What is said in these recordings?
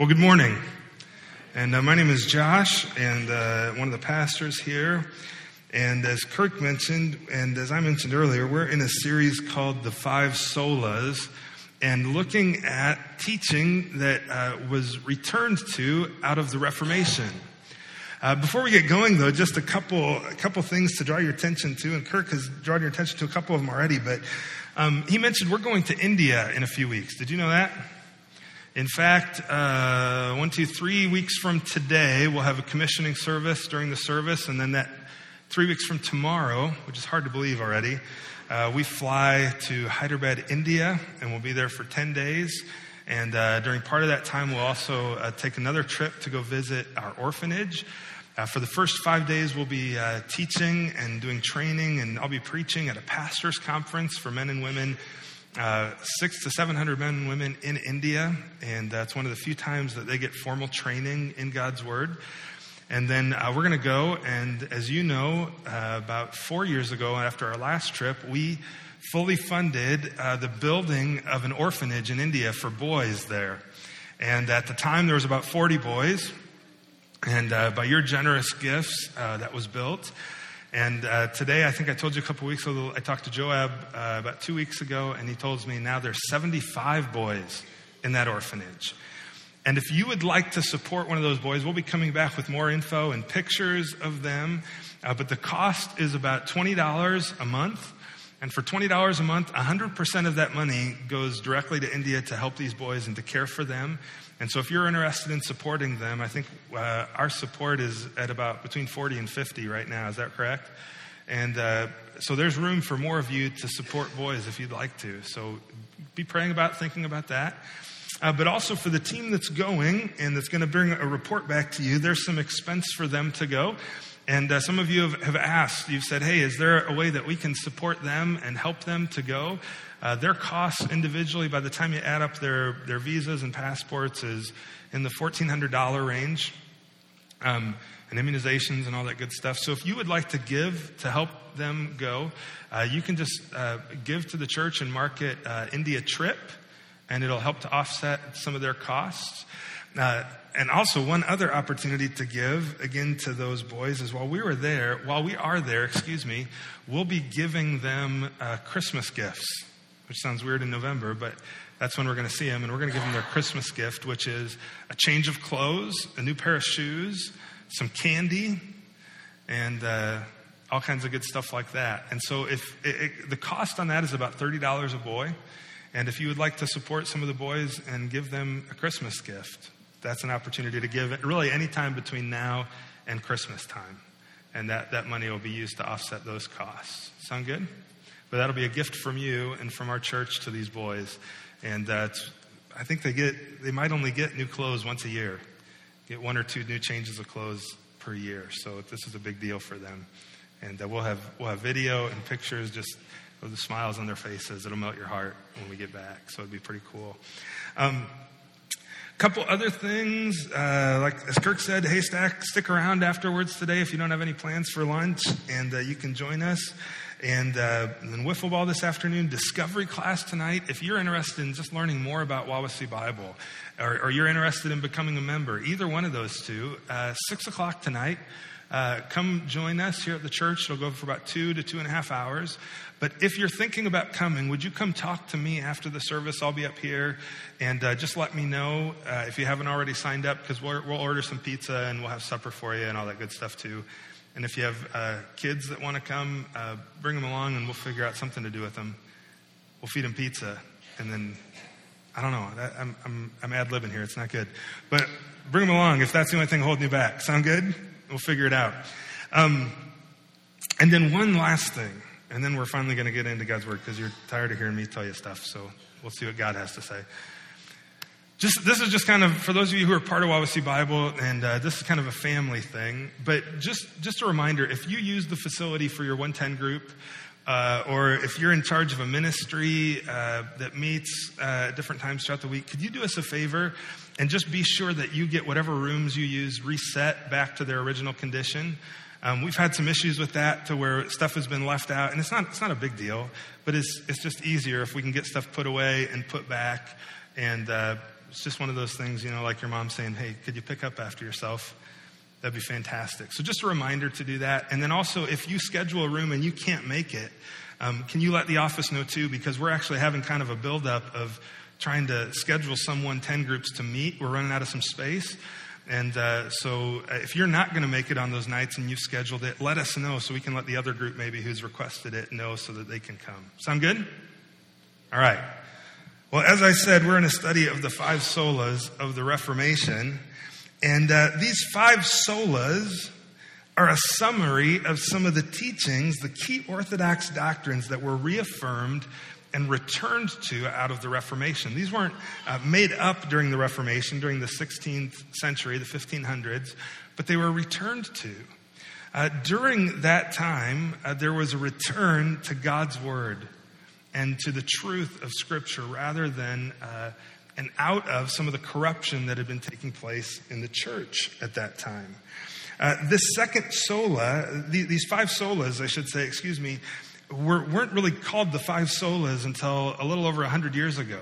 Well, good morning. And uh, my name is Josh, and uh, one of the pastors here. And as Kirk mentioned, and as I mentioned earlier, we're in a series called The Five Solas, and looking at teaching that uh, was returned to out of the Reformation. Uh, before we get going, though, just a couple a couple things to draw your attention to, and Kirk has drawn your attention to a couple of them already. But um, he mentioned we're going to India in a few weeks. Did you know that? In fact, uh, one, two, three weeks from today, we'll have a commissioning service during the service, and then that three weeks from tomorrow, which is hard to believe already, uh, we fly to Hyderabad, India, and we'll be there for 10 days. And uh, during part of that time, we'll also uh, take another trip to go visit our orphanage. Uh, for the first five days, we'll be uh, teaching and doing training, and I'll be preaching at a pastor's conference for men and women uh, six to 700 men and women in India, and that's one of the few times that they get formal training in God's Word. And then uh, we're going to go, and as you know, uh, about four years ago, after our last trip, we fully funded uh, the building of an orphanage in India for boys there. And at the time, there was about 40 boys, and uh, by your generous gifts, that was built. And uh, today, I think I told you a couple weeks ago, I talked to Joab uh, about two weeks ago, and he told me now there's 75 boys in that orphanage. And if you would like to support one of those boys, we'll be coming back with more info and pictures of them. Uh, but the cost is about $20 a month. And for $20 a month, 100% of that money goes directly to India to help these boys and to care for them. And so, if you're interested in supporting them, I think uh, our support is at about between 40 and 50 right now. Is that correct? And uh, so, there's room for more of you to support boys if you'd like to. So, be praying about, thinking about that. Uh, but also for the team that's going and that's going to bring a report back to you, there's some expense for them to go. And uh, some of you have, have, asked, you've said, hey, is there a way that we can support them and help them to go? Uh, their costs individually, by the time you add up their, their visas and passports, is in the $1,400 range, um, and immunizations and all that good stuff. So if you would like to give to help them go, uh, you can just uh, give to the church and market uh, India Trip, and it'll help to offset some of their costs. And also, one other opportunity to give again to those boys is while we were there, while we are there, excuse me, we'll be giving them uh, Christmas gifts which sounds weird in November, but that's when we're going to see them. And we're going to give them their Christmas gift, which is a change of clothes, a new pair of shoes, some candy, and uh, all kinds of good stuff like that. And so, if it, it, the cost on that is about $30 a boy, and if you would like to support some of the boys and give them a Christmas gift, that's an opportunity to give it really any time between now and Christmas time. And that, that money will be used to offset those costs. Sound good? But that'll be a gift from you and from our church to these boys. And uh, I think they get, they might only get new clothes once a year, get one or two new changes of clothes per year. So this is a big deal for them. And uh, we'll have, we'll have video and pictures just of the smiles on their faces. It'll melt your heart when we get back. So it'd be pretty cool. Um, couple other things, uh, like as Kirk said, hey, stack, stick around afterwards today if you don't have any plans for lunch, and uh, you can join us. And, uh, then wiffle ball this afternoon, discovery class tonight. If you're interested in just learning more about Wawasee Bible, or, or you're interested in becoming a member, either one of those two, uh, six o'clock tonight. Uh, come join us here at the church. It'll go for about two to two and a half hours. But if you're thinking about coming, would you come talk to me after the service? I'll be up here. And uh, just let me know uh, if you haven't already signed up, because we'll, we'll order some pizza and we'll have supper for you and all that good stuff too. And if you have uh, kids that want to come, uh, bring them along and we'll figure out something to do with them. We'll feed them pizza. And then, I don't know, I'm, I'm, I'm ad libbing here. It's not good. But bring them along if that's the only thing holding you back. Sound good? We'll figure it out. Um, and then one last thing. And then we're finally going to get into God's Word because you're tired of hearing me tell you stuff. So we'll see what God has to say just this is just kind of for those of you who are part of Wawasee Bible, and uh, this is kind of a family thing. But just just a reminder: if you use the facility for your 110 group, uh, or if you're in charge of a ministry uh, that meets uh, different times throughout the week, could you do us a favor and just be sure that you get whatever rooms you use reset back to their original condition? Um, we've had some issues with that to where stuff has been left out, and it's not it's not a big deal, but it's it's just easier if we can get stuff put away and put back and uh, it's just one of those things, you know, like your mom saying, hey, could you pick up after yourself? That'd be fantastic. So just a reminder to do that. And then also, if you schedule a room and you can't make it, um, can you let the office know too? Because we're actually having kind of a buildup of trying to schedule someone 10 groups to meet. We're running out of some space. And uh, so uh, if you're not going to make it on those nights and you've scheduled it, let us know so we can let the other group maybe who's requested it know so that they can come. Sound good? All right. Well, as I said, we're in a study of the five solas of the Reformation. And uh, these five solas are a summary of some of the teachings, the key Orthodox doctrines that were reaffirmed and returned to out of the Reformation. These weren't uh, made up during the Reformation, during the 16th century, the 1500s, but they were returned to. Uh, during that time, uh, there was a return to God's Word and to the truth of Scripture rather than uh, and out of some of the corruption that had been taking place in the church at that time. Uh, this second sola, the, these five solas, I should say, excuse me, were, weren't really called the five solas until a little over 100 years ago.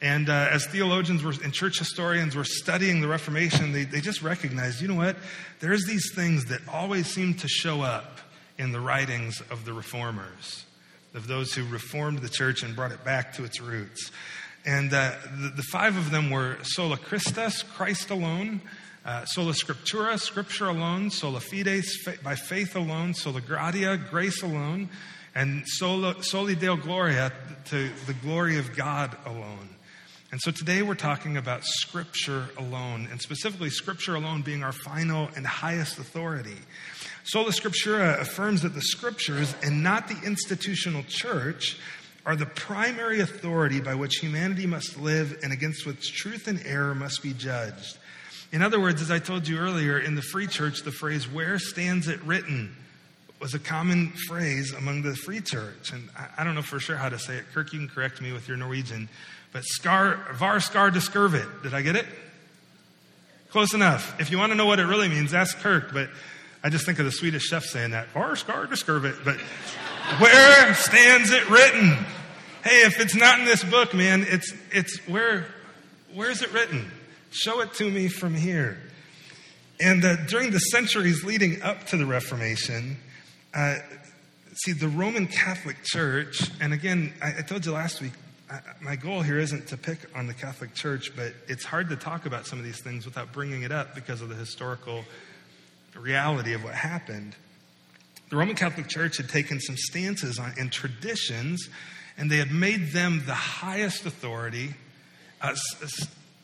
And uh, as theologians were, and church historians were studying the Reformation, they, they just recognized, you know what? There's these things that always seem to show up in the writings of the reformers, of those who reformed the church and brought it back to its roots. And uh, the, the, five of them were sola Christus, Christ alone, uh, sola Scriptura, Scripture alone, sola Fides, by faith alone, sola Gratia, grace alone, and sola, soli Deo Gloria, to the glory of God alone. And so today we're talking about Scripture alone, and specifically Scripture alone being our final and highest authority. Sola Scriptura affirms that the Scriptures and not the institutional church are the primary authority by which humanity must live and against which truth and error must be judged. In other words, as I told you earlier, in the free church, the phrase, where stands it written, was a common phrase among the free church. And I, don't know for sure how to say it. Kirk, you can correct me with your Norwegian. But var skar deskurvit. Did I get it? Close enough. If you want to know what it really means, ask Kirk. But I just think of the Swedish chef saying that. Var skar deskurvit. But where stands it written? Hey, if it's not in this book, man, it's, it's where, where is it written? Show it to me from here. And uh, during the centuries leading up to the Reformation, uh, see, the Roman Catholic Church, and again, I, I told you last week, I, my goal here isn't to pick on the Catholic Church, but it's hard to talk about some of these things without bringing it up because of the historical reality of what happened. The Roman Catholic Church had taken some stances on, and traditions, and they had made them the highest authority, uh,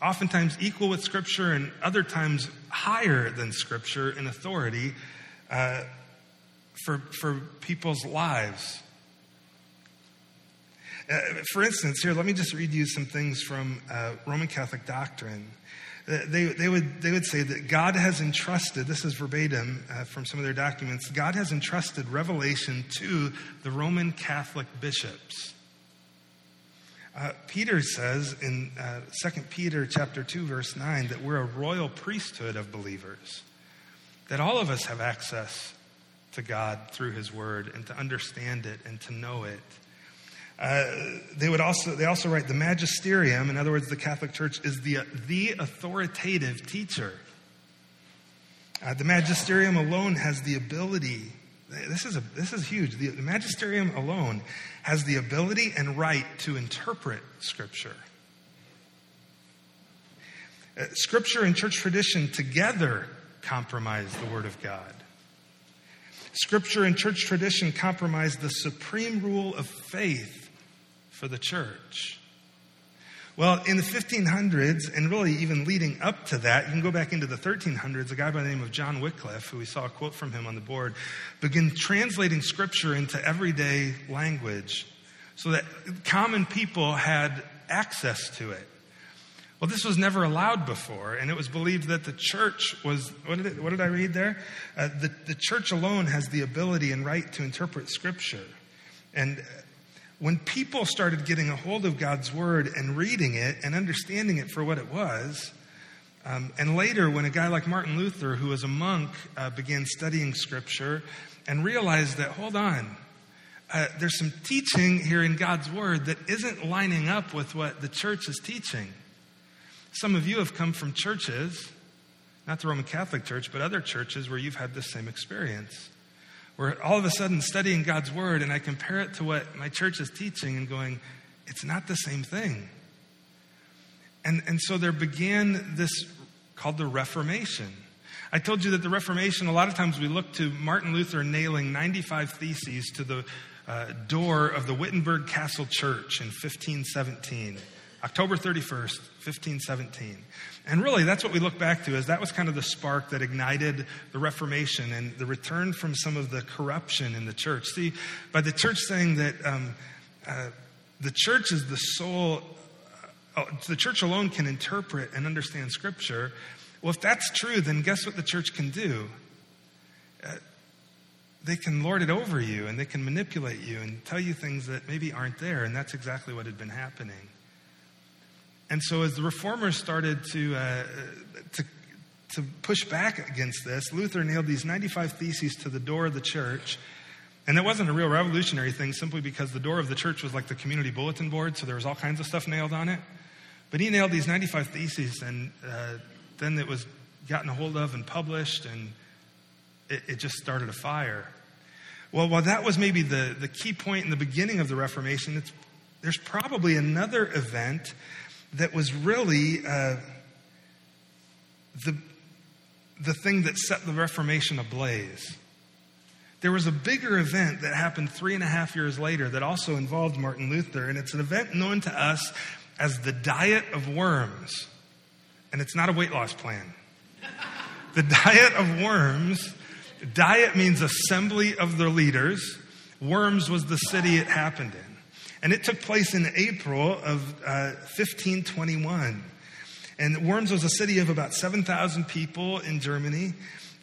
oftentimes equal with Scripture, and other times higher than Scripture in authority uh, for, for people's lives. Uh, for instance, here, let me just read you some things from uh, Roman Catholic doctrine. Uh, they, they, would, they would say that God has entrusted, this is verbatim uh, from some of their documents, God has entrusted revelation to the Roman Catholic bishops. Uh, Peter says in uh, 2 Peter chapter 2 verse 9 that we're a royal priesthood of believers. That all of us have access to God through his word and to understand it and to know it. Uh, they would also they also write the magisterium. In other words, the Catholic Church is the the authoritative teacher. Uh, the magisterium alone has the ability. This is a this is huge. The, magisterium alone has the ability and right to interpret Scripture. Uh, scripture and church tradition together compromise the Word of God. Scripture and church tradition compromise the supreme rule of faith for the church? Well, in the 1500s, and really even leading up to that, you can go back into the 1300s, a guy by the name of John Wycliffe, who we saw a quote from him on the board, began translating scripture into everyday language so that common people had access to it. Well, this was never allowed before, and it was believed that the church was, what did, it, what did I read there? Uh, the, the church alone has the ability and right to interpret scripture. And when people started getting a hold of God's word and reading it and understanding it for what it was, um, and later when a guy like Martin Luther, who was a monk, uh, began studying scripture and realized that, hold on, uh, there's some teaching here in God's word that isn't lining up with what the church is teaching. some of you have come from churches, not the Roman Catholic Church, but other churches where you've had the same experience. Where all of a sudden studying God's Word and I compare it to what my church is teaching and going, it's not the same thing. And, and so there began this called the Reformation. I told you that the Reformation, a lot of times we look to Martin Luther nailing 95 theses to the uh, door of the Wittenberg Castle Church in 1517, October 31st, 1517. And really, that's what we look back to, is that was kind of the spark that ignited the Reformation and the return from some of the corruption in the church. See, by the church saying that um, uh, the church is the sole, uh, the church alone can interpret and understand Scripture. Well, if that's true, then guess what the church can do? Uh, they can lord it over you and they can manipulate you and tell you things that maybe aren't there. And that's exactly what had been happening. And so, as the reformers started to, uh, to, to push back against this, Luther nailed these 95 theses to the door of the church. And that wasn't a real revolutionary thing simply because the door of the church was like the community bulletin board, so there was all kinds of stuff nailed on it. But he nailed these 95 theses, and uh, then it was gotten a hold of and published, and it, it just started a fire. Well, while that was maybe the, the key point in the beginning of the Reformation, there's probably another event that was really uh, the, the thing that set the Reformation ablaze. There was a bigger event that happened three and a half years later that also involved Martin Luther, and it's an event known to us as the Diet of Worms. And it's not a weight loss plan. the Diet of Worms Diet means assembly of the leaders. Worms was the city it happened in. And it took place in April of uh, 1521. And Worms was a city of about 7,000 people in Germany.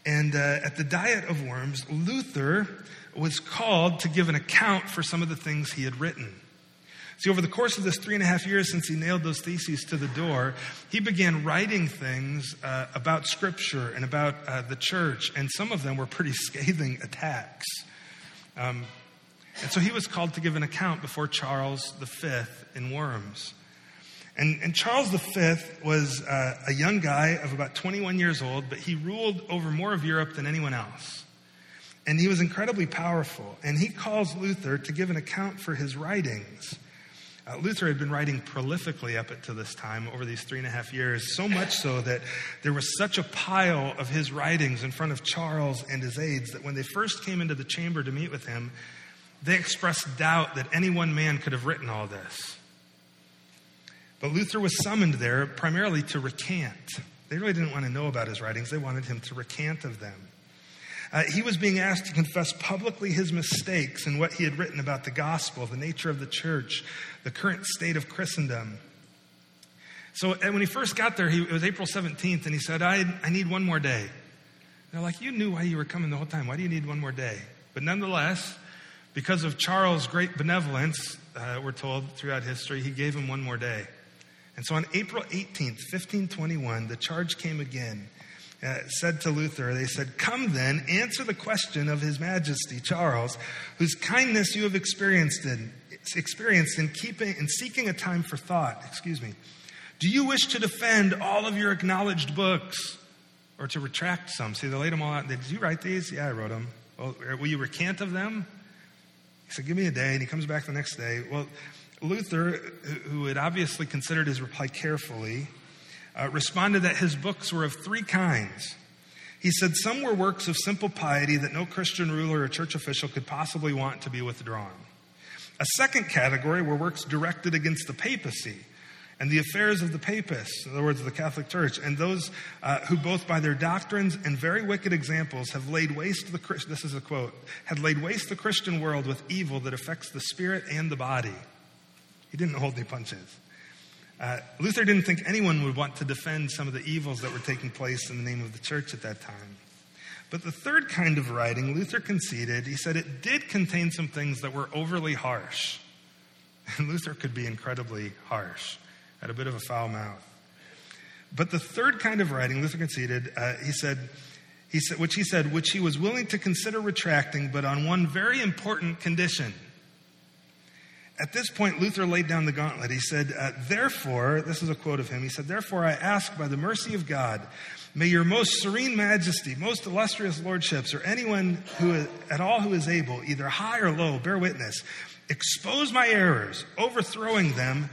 And uh, at the Diet of Worms, Luther was called to give an account for some of the things he had written. See, over the course of this three and a half years since he nailed those theses to the door, he began writing things uh, about Scripture and about uh, the church, and some of them were pretty scathing attacks. Um, and so he was called to give an account before Charles V in Worms. And, and Charles V was uh, a young guy of about 21 years old, but he ruled over more of Europe than anyone else. And he was incredibly powerful. And he calls Luther to give an account for his writings. Uh, Luther had been writing prolifically up to this time over these three and a half years, so much so that there was such a pile of his writings in front of Charles and his aides that when they first came into the chamber to meet with him, they expressed doubt that any one man could have written all this. But Luther was summoned there primarily to recant. They really didn't want to know about his writings, they wanted him to recant of them. Uh, he was being asked to confess publicly his mistakes and what he had written about the gospel, the nature of the church, the current state of Christendom. So when he first got there, he, it was April 17th, and he said, I, I need one more day. they're like, You knew why you were coming the whole time. Why do you need one more day? But nonetheless, because of Charles' great benevolence, uh, we're told throughout history, he gave him one more day. And so on April 18th, 1521, the charge came again uh, said to Luther, they said, Come then, answer the question of His Majesty Charles, whose kindness you have experienced in, experienced in keeping and seeking a time for thought. Excuse me. Do you wish to defend all of your acknowledged books or to retract some? See, they laid them all out. Did you write these? Yeah, I wrote them. Well, will you recant of them? He said, Give me a day. And he comes back the next day. Well, Luther, who had obviously considered his reply carefully, uh, responded that his books were of three kinds. He said some were works of simple piety that no Christian ruler or church official could possibly want to be withdrawn. A second category were works directed against the papacy and the affairs of the papists, in other words, the Catholic Church, and those uh, who both by their doctrines and very wicked examples have laid waste the this is a quote had laid waste the Christian world with evil that affects the spirit and the body. He didn't hold any punches. Uh, Luther didn't think anyone would want to defend some of the evils that were taking place in the name of the church at that time. But the third kind of writing, Luther conceded, he said it did contain some things that were overly harsh. And Luther could be incredibly harsh, had a bit of a foul mouth. But the third kind of writing, Luther conceded, uh, he said, he said, which he said, which he was willing to consider retracting, but on one very important condition. At this point, Luther laid down the gauntlet. He said, uh, Therefore, this is a quote of him. He said, Therefore, I ask by the mercy of God, may your most serene majesty, most illustrious lordships, or anyone who at all who is able, either high or low, bear witness, expose my errors, overthrowing them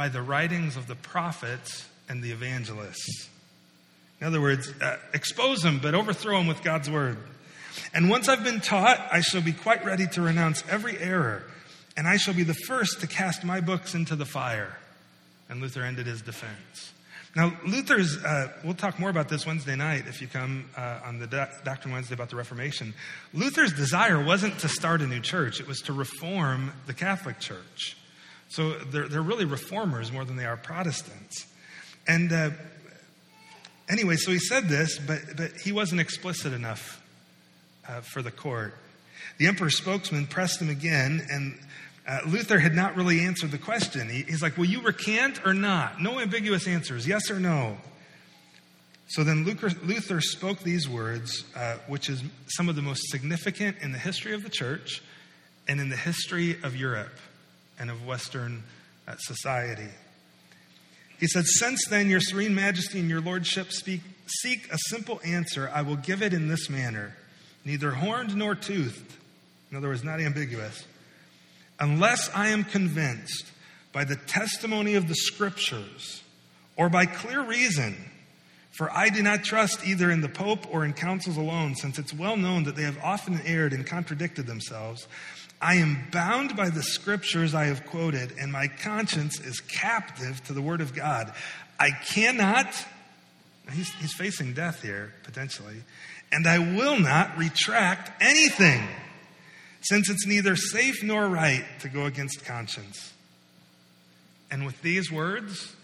by the writings of the prophets and the evangelists. In other words, uh, expose them, but overthrow them with God's word. And once I've been taught, I shall be quite ready to renounce every error and I shall be the first to cast my books into the fire. And Luther ended his defense. Now, Luther's, uh, we'll talk more about this Wednesday night if you come uh, on the Do- Doctrine Wednesday about the Reformation. Luther's desire wasn't to start a new church, it was to reform the Catholic Church. So they're, they're really reformers more than they are Protestants. And uh, anyway, so he said this, but, but he wasn't explicit enough uh, for the court. The emperor's spokesman pressed him again, and uh, Luther had not really answered the question. He, he's like, Will you recant or not? No ambiguous answers, yes or no. So then Luther, spoke these words, uh, which is some of the most significant in the history of the church and in the history of Europe and of Western uh, society. He said, Since then, your serene majesty and your lordship speak, seek a simple answer, I will give it in this manner neither horned nor toothed. In other words, not ambiguous unless I am convinced by the testimony of the scriptures or by clear reason, for I do not trust either in the Pope or in councils alone, since it's well known that they have often erred and contradicted themselves. I am bound by the scriptures I have quoted, and my conscience is captive to the word of God. I cannot, he's, he's facing death here, potentially, and I will not retract anything since it's neither safe nor right to go against conscience. And with these words,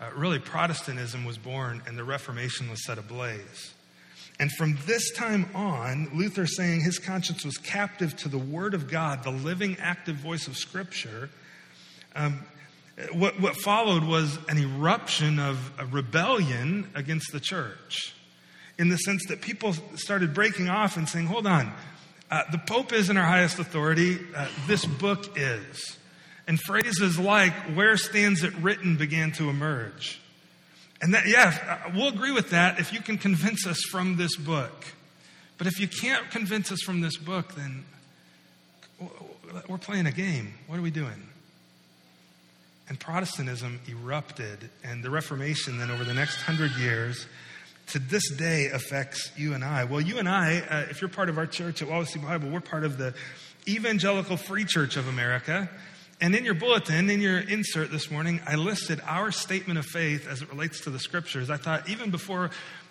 uh, really Protestantism was born and the Reformation was set ablaze. And from this time on, Luther saying his conscience was captive to the Word of God, the living, active voice of Scripture. Um, what, what followed was an eruption of a rebellion against the church in the sense that people started breaking off and saying, hold on, uh, the Pope isn't our highest authority. Uh, this book is. And phrases like, where stands it written, began to emerge. And that, yeah, uh, we'll agree with that if you can convince us from this book. But if you can't convince us from this book, then we're playing a game. What are we doing? And Protestantism erupted, and the Reformation, then over the next hundred years, to this day affects you and I. Well, you and I, uh, if you're part of our church at Wawasee Bible, we're part of the Evangelical Free Church of America. And in your bulletin, in your insert this morning, I listed our statement of faith as it relates to the scriptures. I thought even before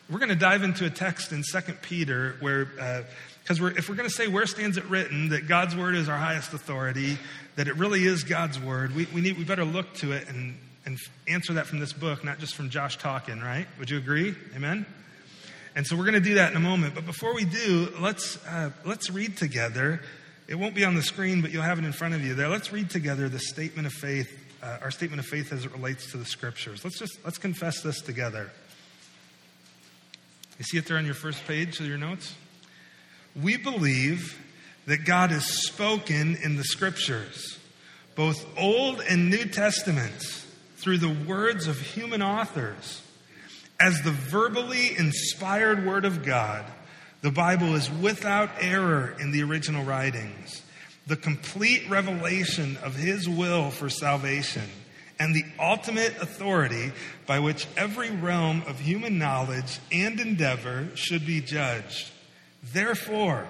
we're going to dive into a text in Second Peter where, because uh, if we're going to say where stands it written that God's word is our highest authority, that it really is God's word, we, we need we better look to it and and answer that from this book, not just from Josh talking, right? Would you agree? Amen? And so we're going to do that in a moment. But before we do, let's, uh, let's read together. It won't be on the screen, but you'll have it in front of you there. Let's read together the statement of faith, uh, our statement of faith as it relates to the scriptures. Let's just, let's confess this together. You see it there on your first page of your notes? We believe that God has spoken in the scriptures, both Old and New Testaments through the words of human authors. As the verbally inspired Word of God, the Bible is without error in the original writings, the complete revelation of His will for salvation, and the ultimate authority by which every realm of human knowledge and endeavor should be judged. Therefore,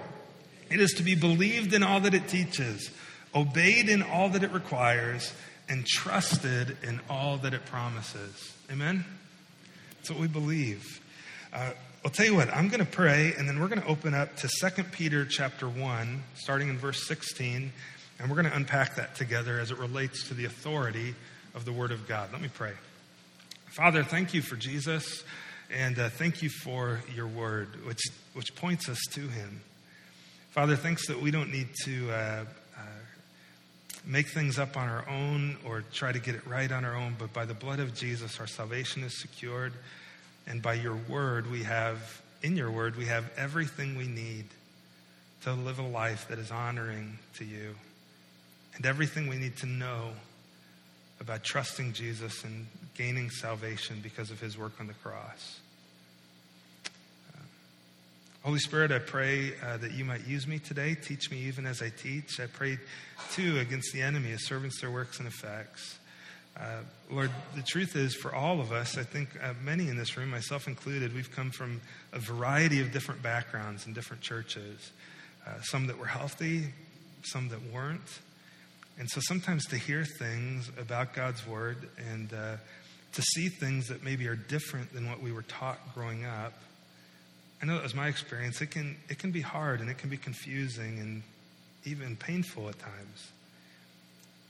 it is to be believed in all that it teaches, obeyed in all that it requires, and trusted in all that it promises. Amen? That's what we believe. Uh, I'll tell you what, I'm going to pray, and then we're going to open up to 2 Peter chapter 1, starting in verse 16, and we're going to unpack that together as it relates to the authority of the Word of God. Let me pray. Father, thank you for Jesus, and uh, thank you for your Word, which, which points us to Him. Father, thanks that we don't need to. Uh, make things up on our own or try to get it right on our own, but by the blood of Jesus, our salvation is secured. And by your word, we have, in your word, we have everything we need to live a life that is honoring to you. and everything we need to know about trusting Jesus and gaining salvation because of his work on the cross. Uh, Holy Spirit, I pray uh, that you might use me today. Teach me even as I teach. I pray, too, against the enemy as servants their works and effects. Uh, Lord, the truth is, for all of us, I think uh, many in this room, myself included, we've come from a variety of different backgrounds and different churches. Uh, some that were healthy, some that weren't. And so sometimes to hear things about God's Word and uh, to see things that maybe are different than what we were taught growing up, I know that was my experience. It can, it can be hard and it can be confusing and even painful at times.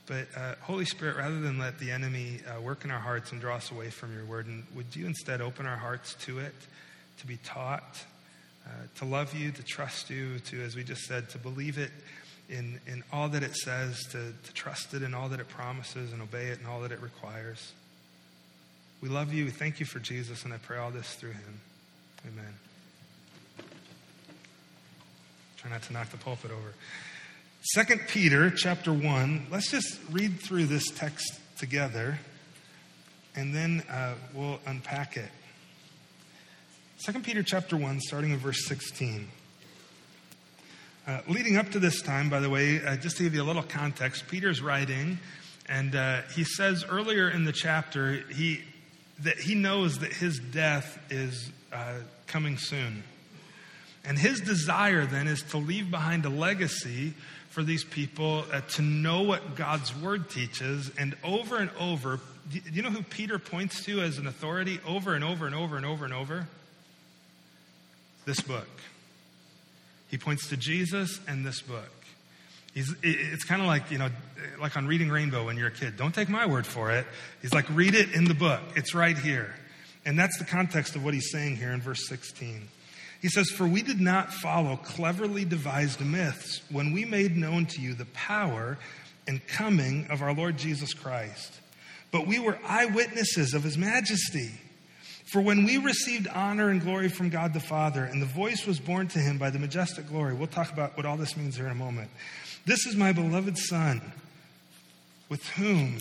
But uh, Holy Spirit, rather than let the enemy uh, work in our hearts and draw us away from your word, and would you instead open our hearts to it, to be taught, uh, to love you, to trust you, to, as we just said, to believe it in, in all that it says, to, to trust it in all that it promises, and obey it in all that it requires. We love you. We thank you for Jesus, and I pray all this through him. Amen. Try not to knock the pulpit over. Second Peter chapter 1. Let's just read through this text together and then uh, we'll unpack it. Second Peter chapter 1, starting in verse 16. Uh, leading up to this time, by the way, uh, just to give you a little context, Peter's writing, and uh, he says earlier in the chapter he, that he knows that his death is uh, coming soon. And his desire then is to leave behind a legacy for these people uh, to know what God's word teaches. And over and over, do you know who Peter points to as an authority over and over and over and over and over? This book. He points to Jesus and this book. He's, it's kind of like, you know, like on Reading Rainbow when you're a kid. Don't take my word for it. He's like, read it in the book. It's right here. And that's the context of what he's saying here in verse 16. He says, For we did not follow cleverly devised myths when we made known to you the power and coming of our Lord Jesus Christ, but we were eyewitnesses of his majesty. For when we received honor and glory from God the Father, and the voice was borne to him by the majestic glory, we'll talk about what all this means here in a moment. This is my beloved Son, with whom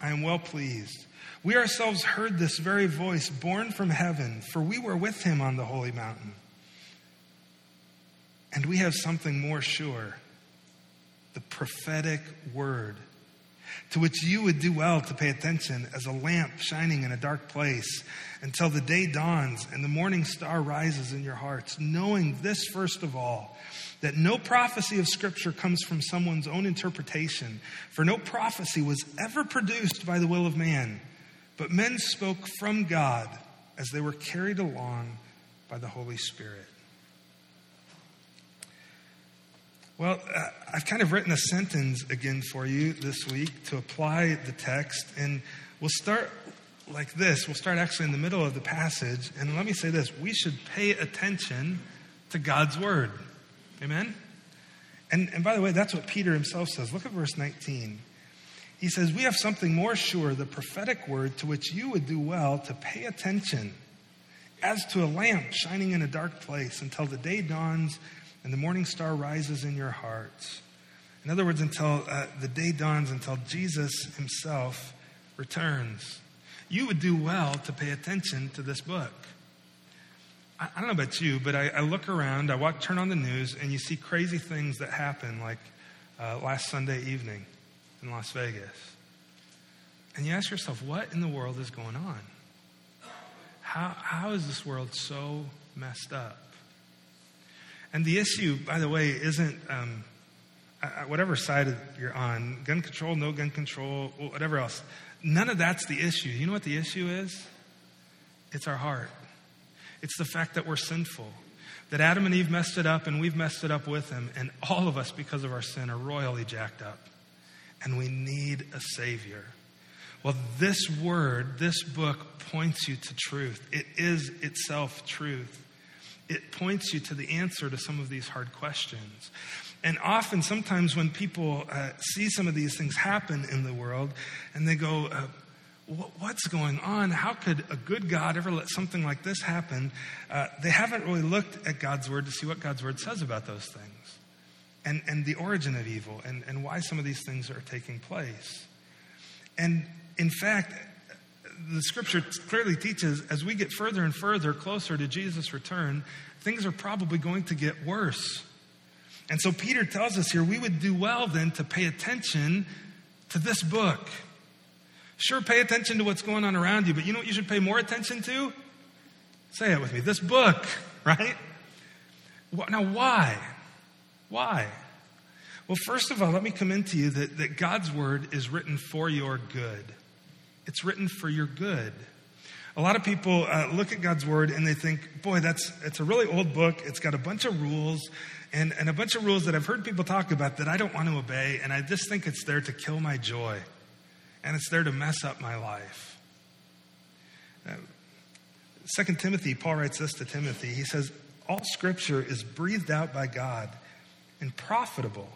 I am well pleased. We ourselves heard this very voice born from heaven, for we were with him on the holy mountain. And we have something more sure the prophetic word, to which you would do well to pay attention as a lamp shining in a dark place until the day dawns and the morning star rises in your hearts, knowing this first of all that no prophecy of Scripture comes from someone's own interpretation, for no prophecy was ever produced by the will of man but men spoke from God as they were carried along by the Holy Spirit. Well, uh, I've kind of written a sentence again for you this week to apply the text, and we'll start like this. We'll start actually in the middle of the passage, and let me say this we should pay attention to God's word. Amen? And, and by the way, that's what Peter himself says. Look at verse 19. He says, We have something more sure, the prophetic word to which you would do well to pay attention, as to a lamp shining in a dark place until the day dawns and the morning star rises in your hearts. In other words, until uh, the day dawns, until Jesus himself returns. You would do well to pay attention to this book. I, I don't know about you, but I, I, look around, I walk, turn on the news, and you see crazy things that happen, like uh, last Sunday evening in Las Vegas. And you ask yourself, what in the world is going on? How, how is this world so messed up? And the issue, by the way, isn't um, whatever side you're on gun control, no gun control, whatever else. None of that's the issue. You know what the issue is? It's our heart. It's the fact that we're sinful. That Adam and Eve messed it up and we've messed it up with them. And all of us, because of our sin, are royally jacked up and we need a Savior. Well, this word, this book points you to truth. It is itself truth. It points you to the answer to some of these hard questions. And often, sometimes when people uh, see some of these things happen in the world and they go, uh, What's going on? How could a good God ever let something like this happen? Uh, they haven't really looked at God's word to see what God's word says about those things. And, and the origin of evil and, and why some of these things are taking place. And in fact, the scripture clearly teaches as we get further and further closer to Jesus' return, things are probably going to get worse. And so Peter tells us here we would do well then to pay attention to this book. Sure, pay attention to what's going on around you, but you know what you should pay more attention to? Say it with me this book, right? Now, why? Why? Well, first of all, let me commend to you that, that God's word is written for your good. It's written for your good. A lot of people uh, look at God's word and they think, boy, that's it's a really old book. It's got a bunch of rules and, and a bunch of rules that I've heard people talk about that I don't want to obey, and I just think it's there to kill my joy. And it's there to mess up my life. Uh, Second Timothy, Paul writes this to Timothy. He says, All scripture is breathed out by God and profitable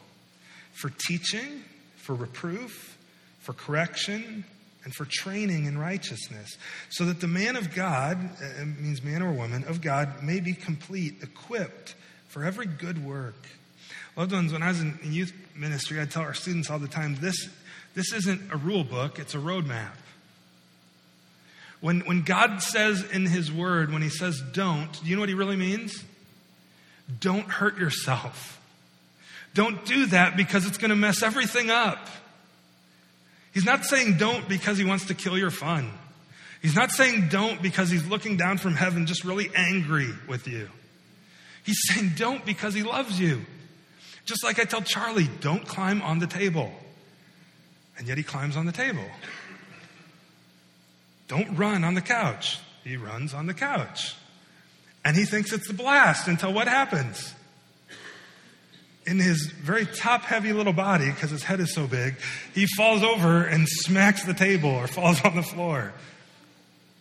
for teaching, for reproof, for correction, and for training in righteousness, so that the man of God, uh, means man or woman, of God may be complete, equipped for every good work. Loved ones, when I was in youth ministry, I'd tell our students all the time this, this isn't a rule book, it's a roadmap. When, when God says in His Word, when He says don't, do you know what He really means? Don't hurt yourself. Don't do that because it's going to mess everything up. He's not saying don't because he wants to kill your fun. He's not saying don't because he's looking down from heaven just really angry with you. He's saying don't because he loves you. Just like I tell Charlie, don't climb on the table. And yet he climbs on the table. Don't run on the couch. He runs on the couch. And he thinks it's the blast until what happens? In his very top heavy little body, because his head is so big, he falls over and smacks the table or falls on the floor.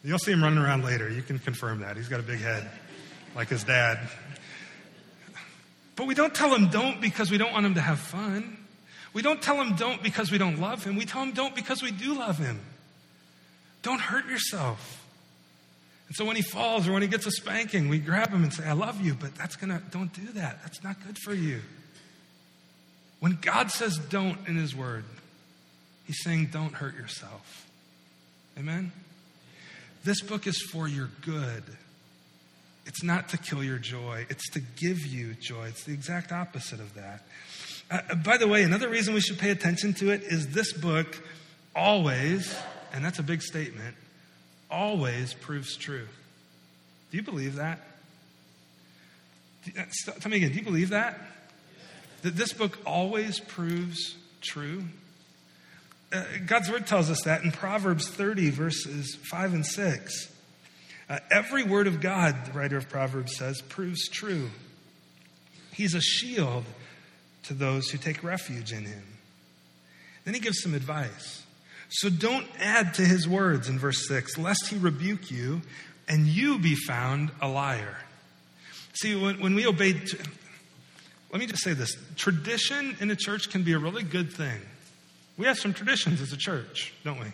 You'll see him running around later. You can confirm that. He's got a big head, like his dad. But we don't tell him don't because we don't want him to have fun. We don't tell him don't because we don't love him. We tell him don't because we do love him. Don't hurt yourself. And so when he falls or when he gets a spanking, we grab him and say, I love you, but that's gonna, don't do that. That's not good for you. When God says don't in His Word, He's saying don't hurt yourself. Amen? This book is for your good. It's not to kill your joy, it's to give you joy. It's the exact opposite of that. Uh, uh by the way, another reason we should pay attention to it is this book always, and that's a big statement, always proves true. Do you believe that? Uh, tell me again, do you believe that? That this book always proves true? Uh, God's word tells us that in Proverbs 30, verses 5 and 6. Uh, every word of God, the writer of Proverbs says, proves true. He's a shield to those who take refuge in him. Then he gives some advice. So don't add to his words in verse 6, lest he rebuke you and you be found a liar. See, when, when we obey, let me just say this tradition in a church can be a really good thing. We have some traditions as a church, don't we?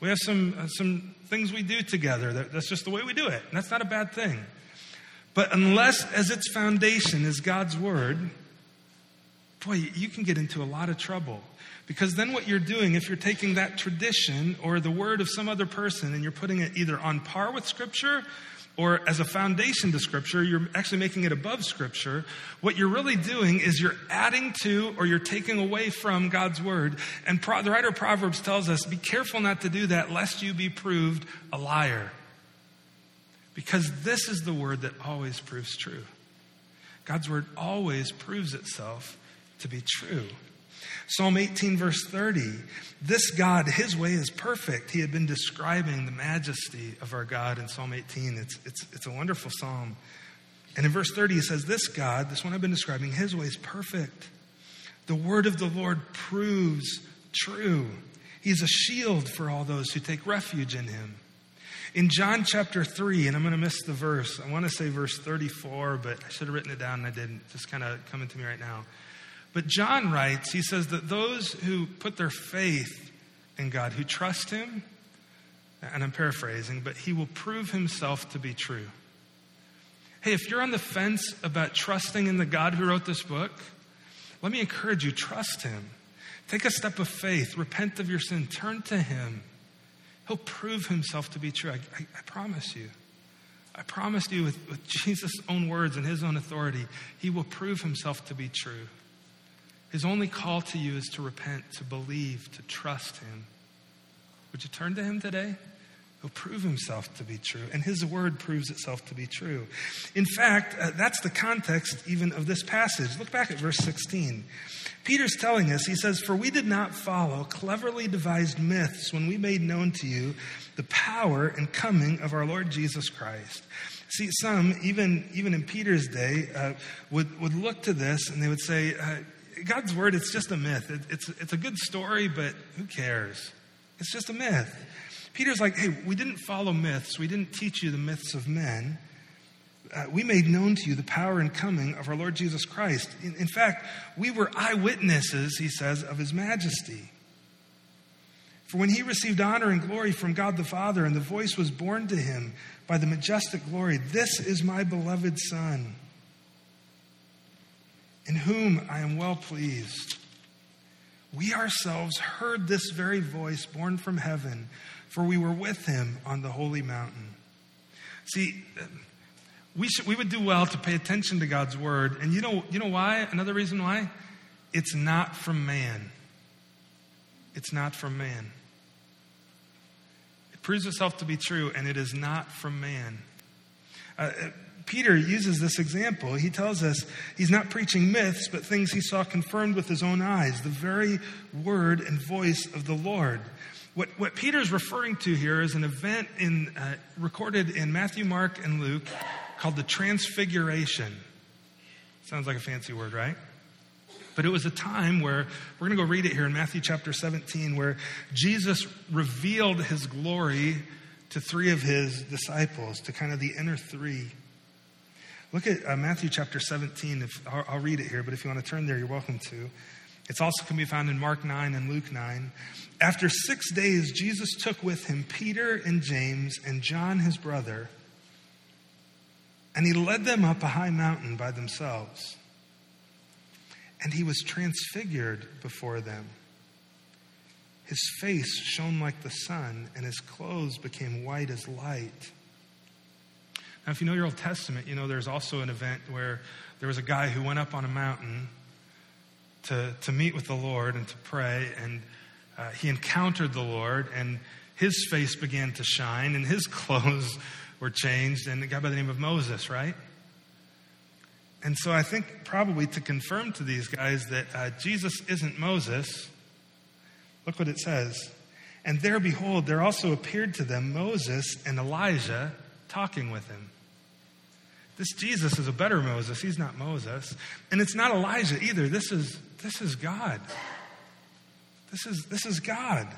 We have some, uh, some things we do together. That, that's just the way we do it. And that's not a bad thing. But unless, as its foundation is God's word, boy, you can get into a lot of trouble. Because then what you're doing, if you're taking that tradition or the word of some other person and you're putting it either on par with Scripture or as a foundation to Scripture, you're actually making it above Scripture. What you're really doing is you're adding to or you're taking away from God's Word. And Pro- the writer of Proverbs tells us be careful not to do that, lest you be proved a liar. Because this is the Word that always proves true. God's Word always proves itself to be true. Psalm 18, verse 30. This God, his way is perfect. He had been describing the majesty of our God in Psalm 18. It's, it's, it's a wonderful psalm. And in verse 30, he says, This God, this one I've been describing, his way is perfect. The word of the Lord proves true. He's a shield for all those who take refuge in him. In John chapter 3, and I'm going to miss the verse, I want to say verse 34, but I should have written it down and I didn't. Just kind of coming to me right now. But John writes, he says that those who put their faith in God, who trust him, and I'm paraphrasing, but he will prove himself to be true. Hey, if you're on the fence about trusting in the God who wrote this book, Let me encourage you trust Him. Take a step of faith, repent of your sin, turn to Him. He'll prove Himself to be true. I, I, I promise you. I promise you, with, with Jesus' own words and His own authority, He will prove Himself to be true. His only call to you is to repent, to believe, to trust Him. Would you turn to Him today? He'll prove himself to be true, and his word proves itself to be true. In fact, uh, that's the context even of this passage. Look back at verse 16. Peter's telling us, he says, For we did not follow cleverly devised myths when we made known to you the power and coming of our Lord Jesus Christ. See, some, even, even in Peter's day, uh, would, would look to this and they would say, uh, God's word, it's just a myth. It, it's, it's a good story, but who cares? It's just a myth. Peter's like, hey, we didn't follow myths. We didn't teach you the myths of men. Uh, we made known to you the power and coming of our Lord Jesus Christ. In, in fact, we were eyewitnesses, he says, of his majesty. For when he received honor and glory from God the Father, and the voice was borne to him by the majestic glory, This is my beloved Son, in whom I am well pleased. We ourselves heard this very voice borne from heaven for we were with him on the holy mountain. See, we, should, we would do well to pay attention to God's word. And you know, you know why? Another reason why? It's not from man. It's not from man. It proves itself to be true, and it is not from man. Uh, Peter uses this example. He tells us he's not preaching myths, but things he saw confirmed with his own eyes, the very word and voice of the Lord. What, what Peter's referring to here is an event in, uh, recorded in Matthew, Mark, and Luke called the Transfiguration. Sounds like a fancy word, right? But it was a time where, we're going to go read it here in Matthew chapter 17, where Jesus revealed his glory to three of his disciples, to kind of the inner three. Look at uh, Matthew chapter 17. If, I'll, I'll read it here, but if you want to turn there, you're welcome to. It's also can be found in Mark 9 and Luke 9. After six days, Jesus took with him Peter and James and John, his brother, and he led them up a high mountain by themselves. And he was transfigured before them. His face shone like the sun, and his clothes became white as light. Now, if you know your Old Testament, you know there's also an event where there was a guy who went up on a mountain to, to meet with the Lord and to pray. And uh, he encountered the Lord, and his face began to shine, and his clothes were changed, and a guy by the name of Moses, right? And so I think probably to confirm to these guys that uh, Jesus isn't Moses, look what it says. And there, behold, there also appeared to them Moses and Elijah talking with him. This Jesus is a better Moses. He's not Moses. And it's not Elijah either. This is, this is God. This is, this is God.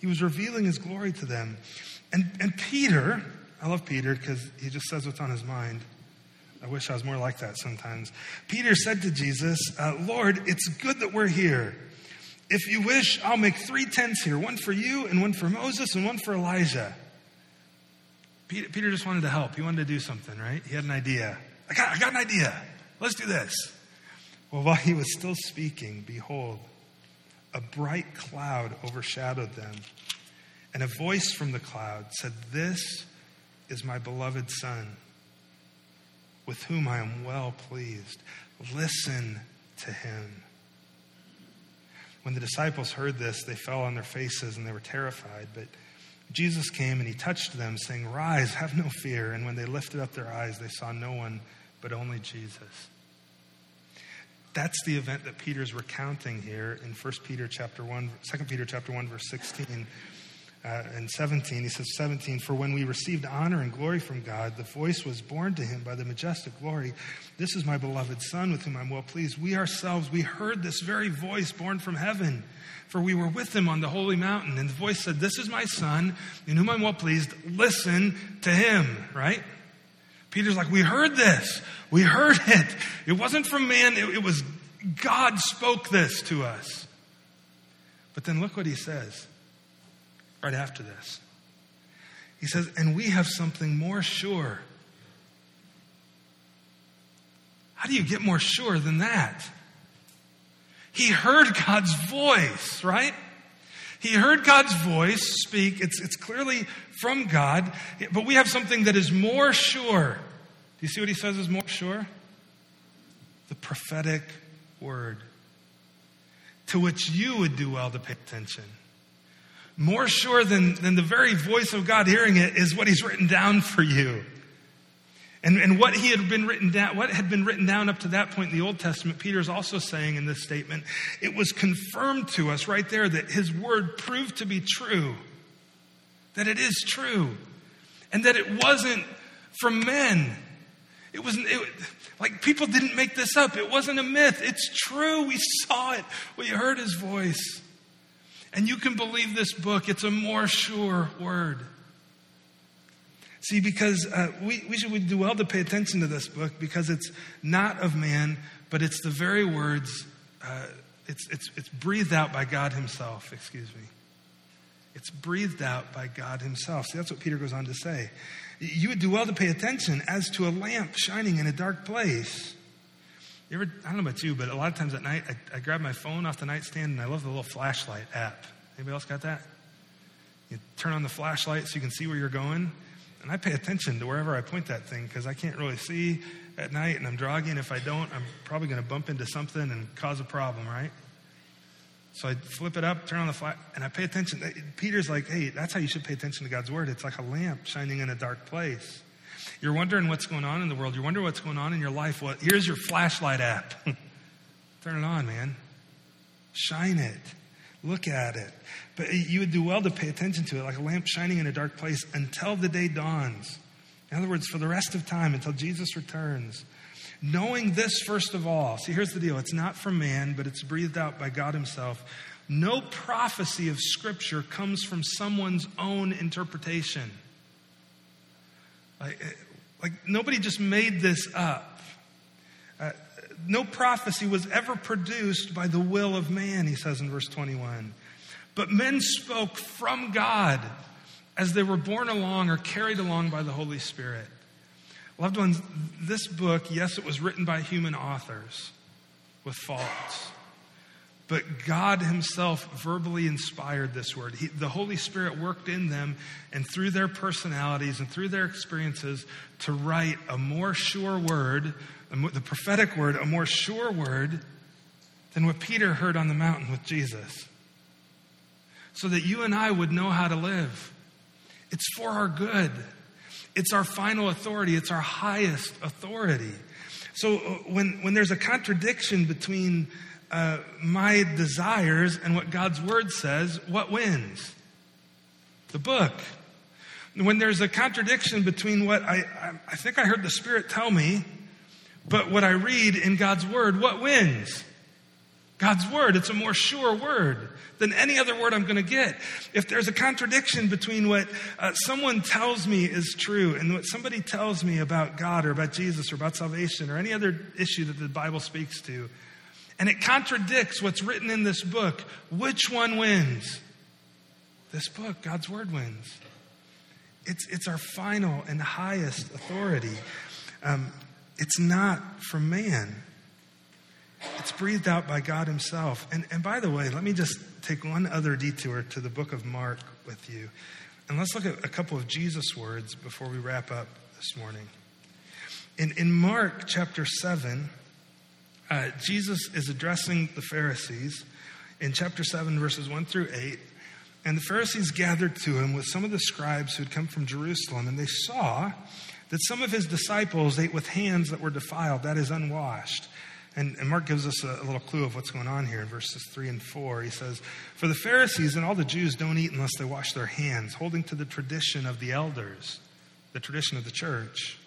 He was revealing his glory to them. And, and Peter, I love Peter because he just says what's on his mind. I wish I was more like that sometimes. Peter said to Jesus, uh, Lord, it's good that we're here. If you wish, I'll make three tents here one for you, and one for Moses, and one for Elijah. Peter, Peter just wanted to help. He wanted to do something, right? He had an idea. I got, I got an idea. Let's do this. Well, while he was still speaking, behold, a bright cloud overshadowed them. And a voice from the cloud said, This is my beloved Son, with whom I am well pleased. Listen to him. When the disciples heard this, they fell on their faces and they were terrified. But Jesus came and he touched them, saying, Rise, have no fear. And when they lifted up their eyes, they saw no one but only Jesus. That's the event that Peter's recounting here in 1 Peter chapter 1, 2 Peter chapter 1, verse 16 uh, and 17. He says, 17, For when we received honor and glory from God, the voice was borne to him by the majestic glory. This is my beloved Son with whom I'm well pleased. We ourselves, we heard this very voice borne from heaven for we were with him on the holy mountain. And the voice said, This is my son, in whom I'm well pleased. Listen to him, right? Peter's like, We heard this. We heard it. It wasn't from man, it, it was God spoke this to us. But then look what he says right after this. He says, And we have something more sure. How do you get more sure than that? He heard God's voice, right? He heard God's voice speak. It's, it's clearly from God, but we have something that is more sure. Do you see what he says is more sure? The prophetic word, to which you would do well to pay attention. More sure than, than the very voice of God hearing it is what he's written down for you. And, and what he had been written down, what had been written down up to that point in the Old Testament, Peter is also saying in this statement, it was confirmed to us right there that his word proved to be true. That it is true. And that it wasn't from men. It wasn't, it, like people didn't make this up. It wasn't a myth. It's true. We saw it. We heard his voice. And you can believe this book. It's a more sure word. See, because uh, we, we should do well to pay attention to this book because it's not of man, but it's the very words, uh, it's, it's, it's breathed out by God Himself, excuse me. It's breathed out by God Himself. See, that's what Peter goes on to say. You would do well to pay attention as to a lamp shining in a dark place. You ever, I don't know about you, but a lot of times at night, I, I grab my phone off the nightstand and I love the little flashlight app. Anybody else got that? You turn on the flashlight so you can see where you're going. And I pay attention to wherever I point that thing because I can't really see at night and I'm driving. If I don't, I'm probably going to bump into something and cause a problem, right? So I flip it up, turn on the flash, and I pay attention. Peter's like, hey, that's how you should pay attention to God's word. It's like a lamp shining in a dark place. You're wondering what's going on in the world. You're wondering what's going on in your life. Well, here's your flashlight app. turn it on, man. Shine it. Look at it. But you would do well to pay attention to it, like a lamp shining in a dark place until the day dawns. In other words, for the rest of time, until Jesus returns. Knowing this, first of all, see, here's the deal it's not from man, but it's breathed out by God Himself. No prophecy of Scripture comes from someone's own interpretation. Like, like nobody just made this up. Uh, no prophecy was ever produced by the will of man, he says in verse 21. But men spoke from God as they were borne along or carried along by the Holy Spirit. Loved ones, this book, yes, it was written by human authors with faults. But God Himself verbally inspired this word. He, the Holy Spirit worked in them and through their personalities and through their experiences to write a more sure word the prophetic word, a more sure word than what Peter heard on the mountain with Jesus. So that you and I would know how to live. It's for our good. It's our final authority. It's our highest authority. So uh, when, when there's a contradiction between uh, my desires and what God's word says, what wins? The book. When there's a contradiction between what I, I, I think I heard the Spirit tell me but what I read in God's word, what wins? God's word. It's a more sure word than any other word I'm going to get. If there's a contradiction between what uh, someone tells me is true and what somebody tells me about God or about Jesus or about salvation or any other issue that the Bible speaks to, and it contradicts what's written in this book, which one wins? This book, God's word wins. It's, it's our final and highest authority. Um, it's not from man. It's breathed out by God Himself. And, and by the way, let me just take one other detour to the book of Mark with you. And let's look at a couple of Jesus' words before we wrap up this morning. In, in Mark chapter 7, uh, Jesus is addressing the Pharisees in chapter 7, verses 1 through 8. And the Pharisees gathered to him with some of the scribes who had come from Jerusalem, and they saw that some of his disciples ate with hands that were defiled, that is, unwashed. And, and Mark gives us a, a, little clue of what's going on here in verses 3 and 4. He says, For the Pharisees and all the Jews don't eat unless they wash their hands, holding to the tradition of the elders, the tradition of the church.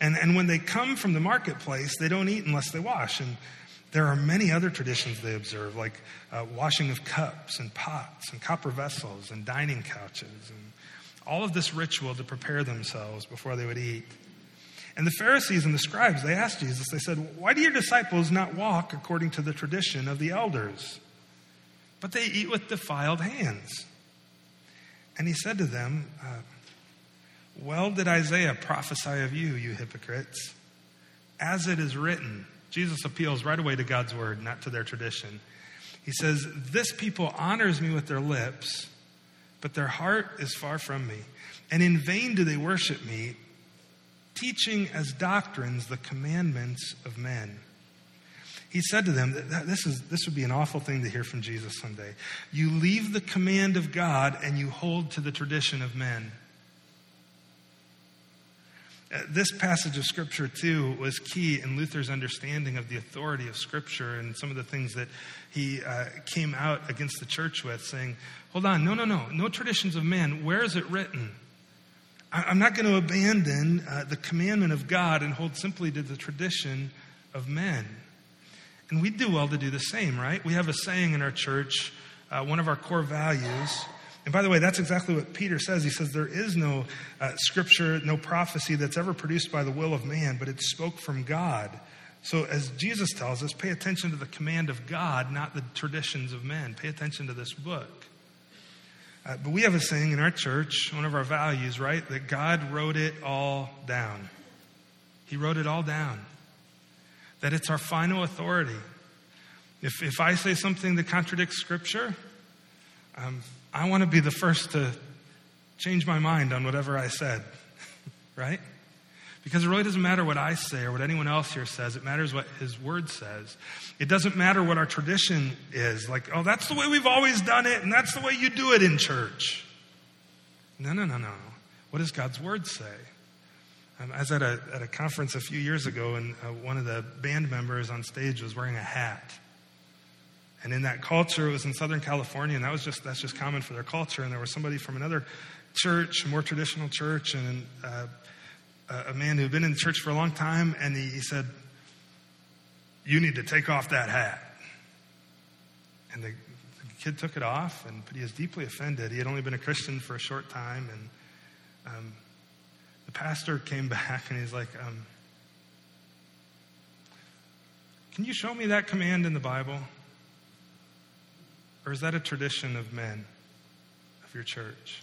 And, and when they come from the marketplace, they don't eat unless they wash. And there are many other traditions they observe, like uh, washing of cups and pots and copper vessels and dining couches and all of this ritual to prepare themselves before they would eat. And the Pharisees and the scribes, they asked Jesus, they said, Why do your disciples not walk according to the tradition of the elders? But they eat with defiled hands. And he said to them, uh, Well did Isaiah prophesy of you, you hypocrites. As it is written, Jesus appeals right away to God's word, not to their tradition. He says, This people honors me with their lips, but their heart is far from me. And in vain do they worship me, teaching as doctrines the commandments of men. He said to them, this, is, this would be an awful thing to hear from Jesus someday. You leave the command of God and you hold to the tradition of men. This passage of Scripture, too, was key in Luther's understanding of the authority of Scripture and some of the things that he uh, came out against the church with, saying, Hold on, no, no, no, no traditions of man. Where is it written? I'm not going to abandon uh, the commandment of God and hold simply to the tradition of men. And we do well to do the same, right? We have a saying in our church, uh, one of our core values. And by the way, that's exactly what Peter says. He says there is no uh, scripture, no prophecy that's ever produced by the will of man, but it spoke from God. So, as Jesus tells us, pay attention to the command of God, not the traditions of men. Pay attention to this book. Uh, but we have a saying in our church, one of our values, right? That God wrote it all down. He wrote it all down. That it's our final authority. If, if I say something that contradicts Scripture, um, I want to be the first to change my mind on whatever I said, right? Because it really doesn't matter what I say or what anyone else here says. It matters what His Word says. It doesn't matter what our tradition is. Like, oh, that's the way we've always done it, and that's the way you do it in church. No, no, no, no. What does God's Word say? Um, I was at a, at a conference a few years ago, and uh, one of the band members on stage was wearing a hat. And in that culture, it was in Southern California, and that was just that's just common for their culture. And there was somebody from another church, a more traditional church, and uh, a man who had been in the church for a long time, and he, he said, You need to take off that hat. And the, the, kid took it off, and, but he was deeply offended. He had only been a Christian for a short time, and um, the pastor came back and he's like, um, Can you show me that command in the Bible? Or is that a tradition of men, of your church?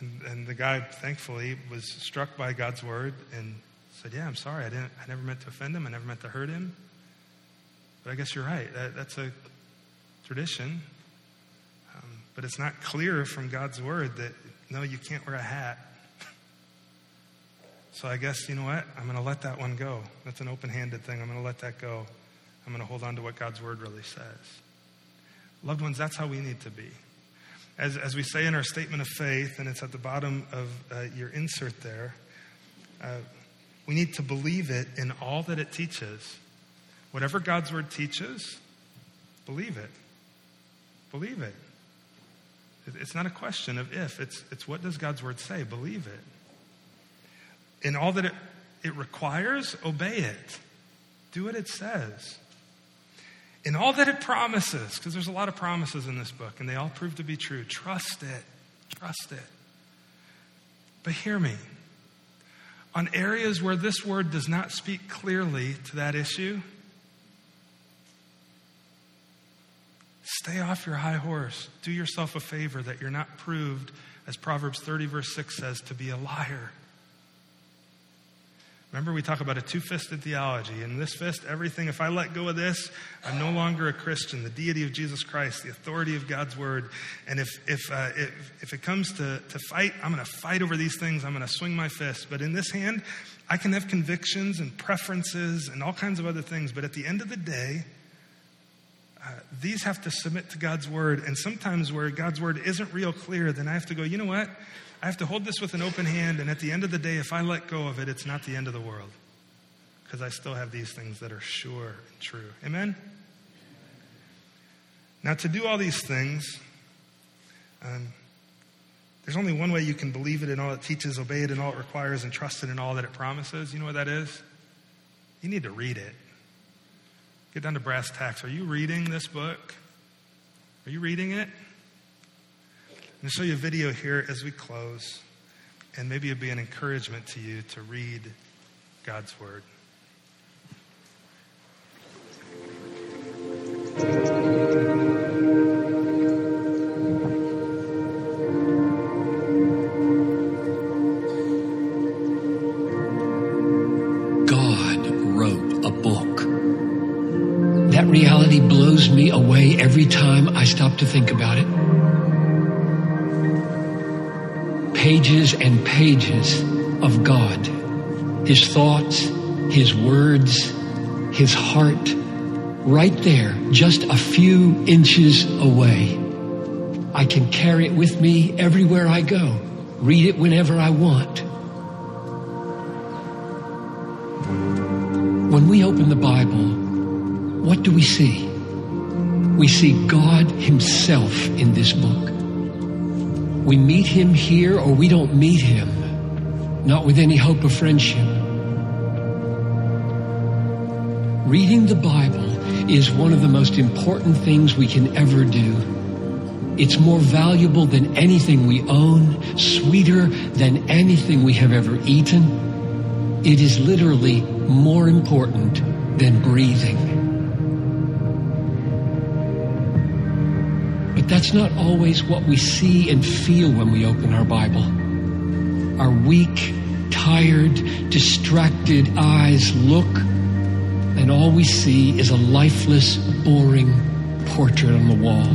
And, and the guy, thankfully, was struck by God's word and said, Yeah, I'm sorry. I, didn't, I never meant to offend him. I never meant to hurt him. But I guess you're right. That, that's a tradition. Um, but it's not clear from God's word that, no, you can't wear a hat. So I guess, you know what? I'm going to let that one go. That's an open handed thing. I'm going to let that go. I'm going to hold on to what God's word really says. Loved ones, that's how we need to be as, as we say in our statement of faith, and it's at the bottom of uh, your insert there, uh, we need to believe it in all that it teaches. Whatever God's word teaches, believe it. Believe it. It's not a question of if, it's, it's what does God's word say? Believe it. In all that it, it requires, obey it. Do what it says in all that it promises, because there's a lot of promises in this book, and they all prove to be true. Trust it. Trust it. But hear me. On areas where this word does not speak clearly to that issue, stay off your high horse. Do yourself a favor that you're not proved, as Proverbs 30, verse 6 says, to be a liar. Remember, we talk about a two fisted theology. In this fist, everything, if I let go of this, I'm no longer a Christian. The deity of Jesus Christ, the authority of God's word. And if, if, uh, if, if it comes to, to fight, I'm going to fight over these things. I'm going to swing my fist. But in this hand, I can have convictions and preferences and all kinds of other things. But at the end of the day, uh, these have to submit to God's word. And sometimes where God's word isn't real clear, then I have to go, you know what? I have to hold this with an open hand, and at the end of the day, if I let go of it, it's not the end of the world. Because I still have these things that are sure and true. Amen? Now, to do all these things, um, there's only one way you can believe it in all it teaches, obey it in all it requires, and trust it in all that it promises. You know what that is? You need to read it. Get down to brass tacks. Are you reading this book? Are you reading it? I'm going to show you a video here as we close, and maybe it'll be an encouragement to you to read God's Word. that reality blows me away every time I stop to think about it. Pages and pages of God, His thoughts, His words, His heart, right there, just a few inches away. I can carry it with me everywhere I go, read it whenever I want. When we open the Bible, what do we see? We see God Himself in this book. We meet Him here or we don't meet Him, not with any hope of friendship. Reading the Bible is one of the most important things we can ever do. It's more valuable than anything we own, sweeter than anything we have ever eaten. It is literally more important than breathing. That's not always what we see and feel when we open our Bible. Our weak, tired, distracted eyes look, and all we see is a lifeless, boring portrait on the wall.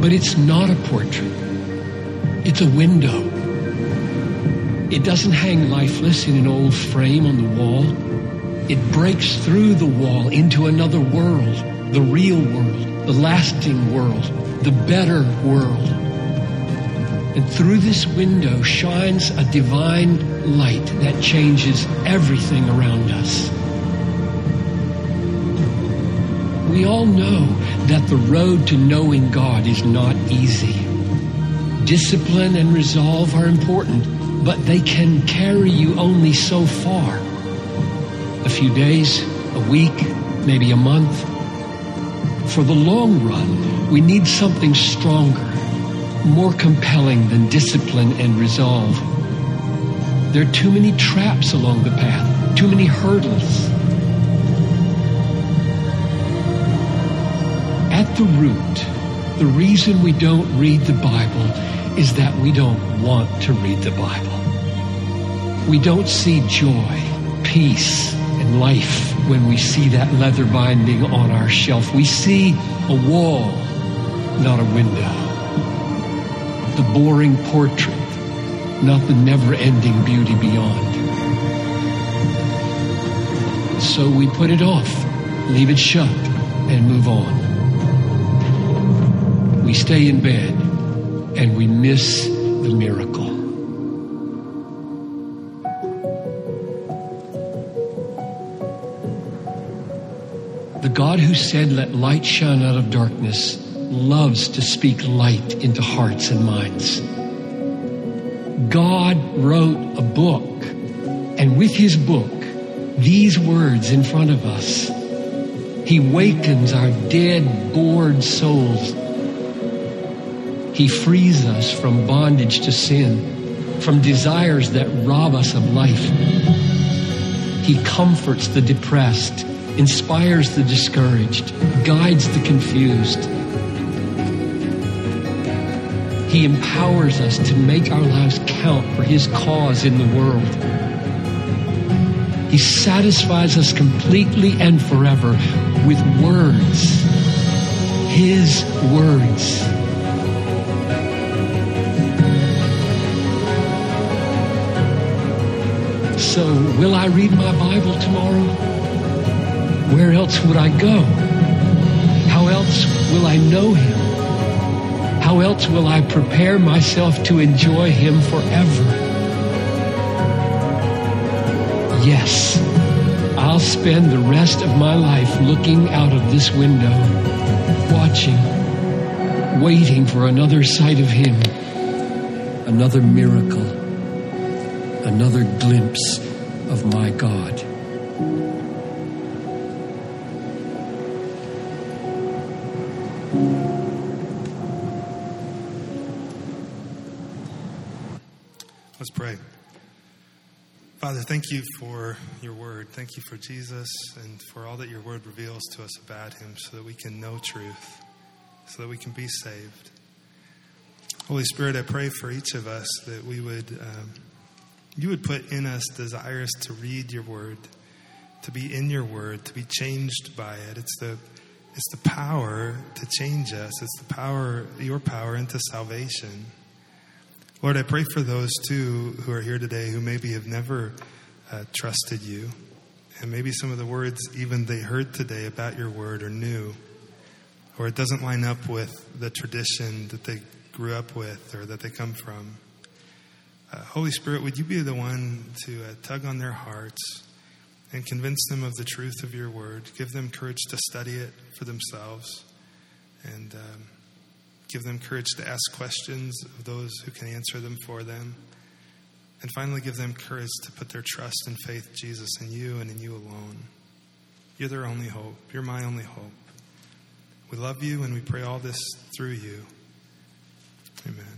But it's not a portrait. It's a window it doesn't hang lifeless in an old frame on the wall. It breaks through the wall into another world, the real world, the lasting world, the better world. And through this window shines a divine light that changes everything around us. We all know that the road to knowing God is not easy. Discipline and resolve are important but they can carry you only so far. A few days, a week, maybe a month. For the long run, we need something stronger, more compelling than discipline and resolve. There are too many traps along the path, too many hurdles. At the root, the reason we don't read the Bible is that we don't want to read the Bible. We don't see joy, peace, and life when we see that leather binding on our shelf. We see a wall, not a window. The boring portrait, not the never ending beauty beyond. So we put it off, leave it shut, and move on. We stay in bed and we miss the miracle. God who said, Let light shine out of darkness, loves to speak light into hearts and minds. God wrote a book, and with his book, these words in front of us, he wakens our dead, bored souls he frees us from bondage to sin, from desires that rob us of life. He comforts the depressed, inspires the discouraged, guides the confused. He empowers us to make our lives count for His cause in the world. He satisfies us completely and forever with words, His words. So, will I read my Bible tomorrow? Where else would I go? How else will I know Him? How else will I prepare myself to enjoy Him forever? Yes, I'll spend the rest of my life looking out of this window, watching, waiting for another sight of Him, another miracle, another glimpse of my God. Thank you for your word. Thank you for Jesus and for all that your word reveals to us about him so that we can know truth, so that we can be saved. Holy Spirit, I pray for each of us that we would. Um, you would put in us desires to read your word, to be in your word, to be changed by it. It's the it's the power to change us. It's the power, your power into salvation. Lord, I pray for those too who are here today who maybe have never uh, trusted you. And maybe some of the words even they heard today about your word are new, or it doesn't line up with the tradition that they grew up with or that they come from. Uh, Holy Spirit, would you be the one to uh, tug on their hearts and convince them of the truth of your word? Give them courage to study it for themselves and um, give them courage to ask questions of those who can answer them for them. And finally, give them courage to put their trust and faith, Jesus, in you and in you alone. You're their only hope. You're my only hope. We love you and we pray all this through you. Amen.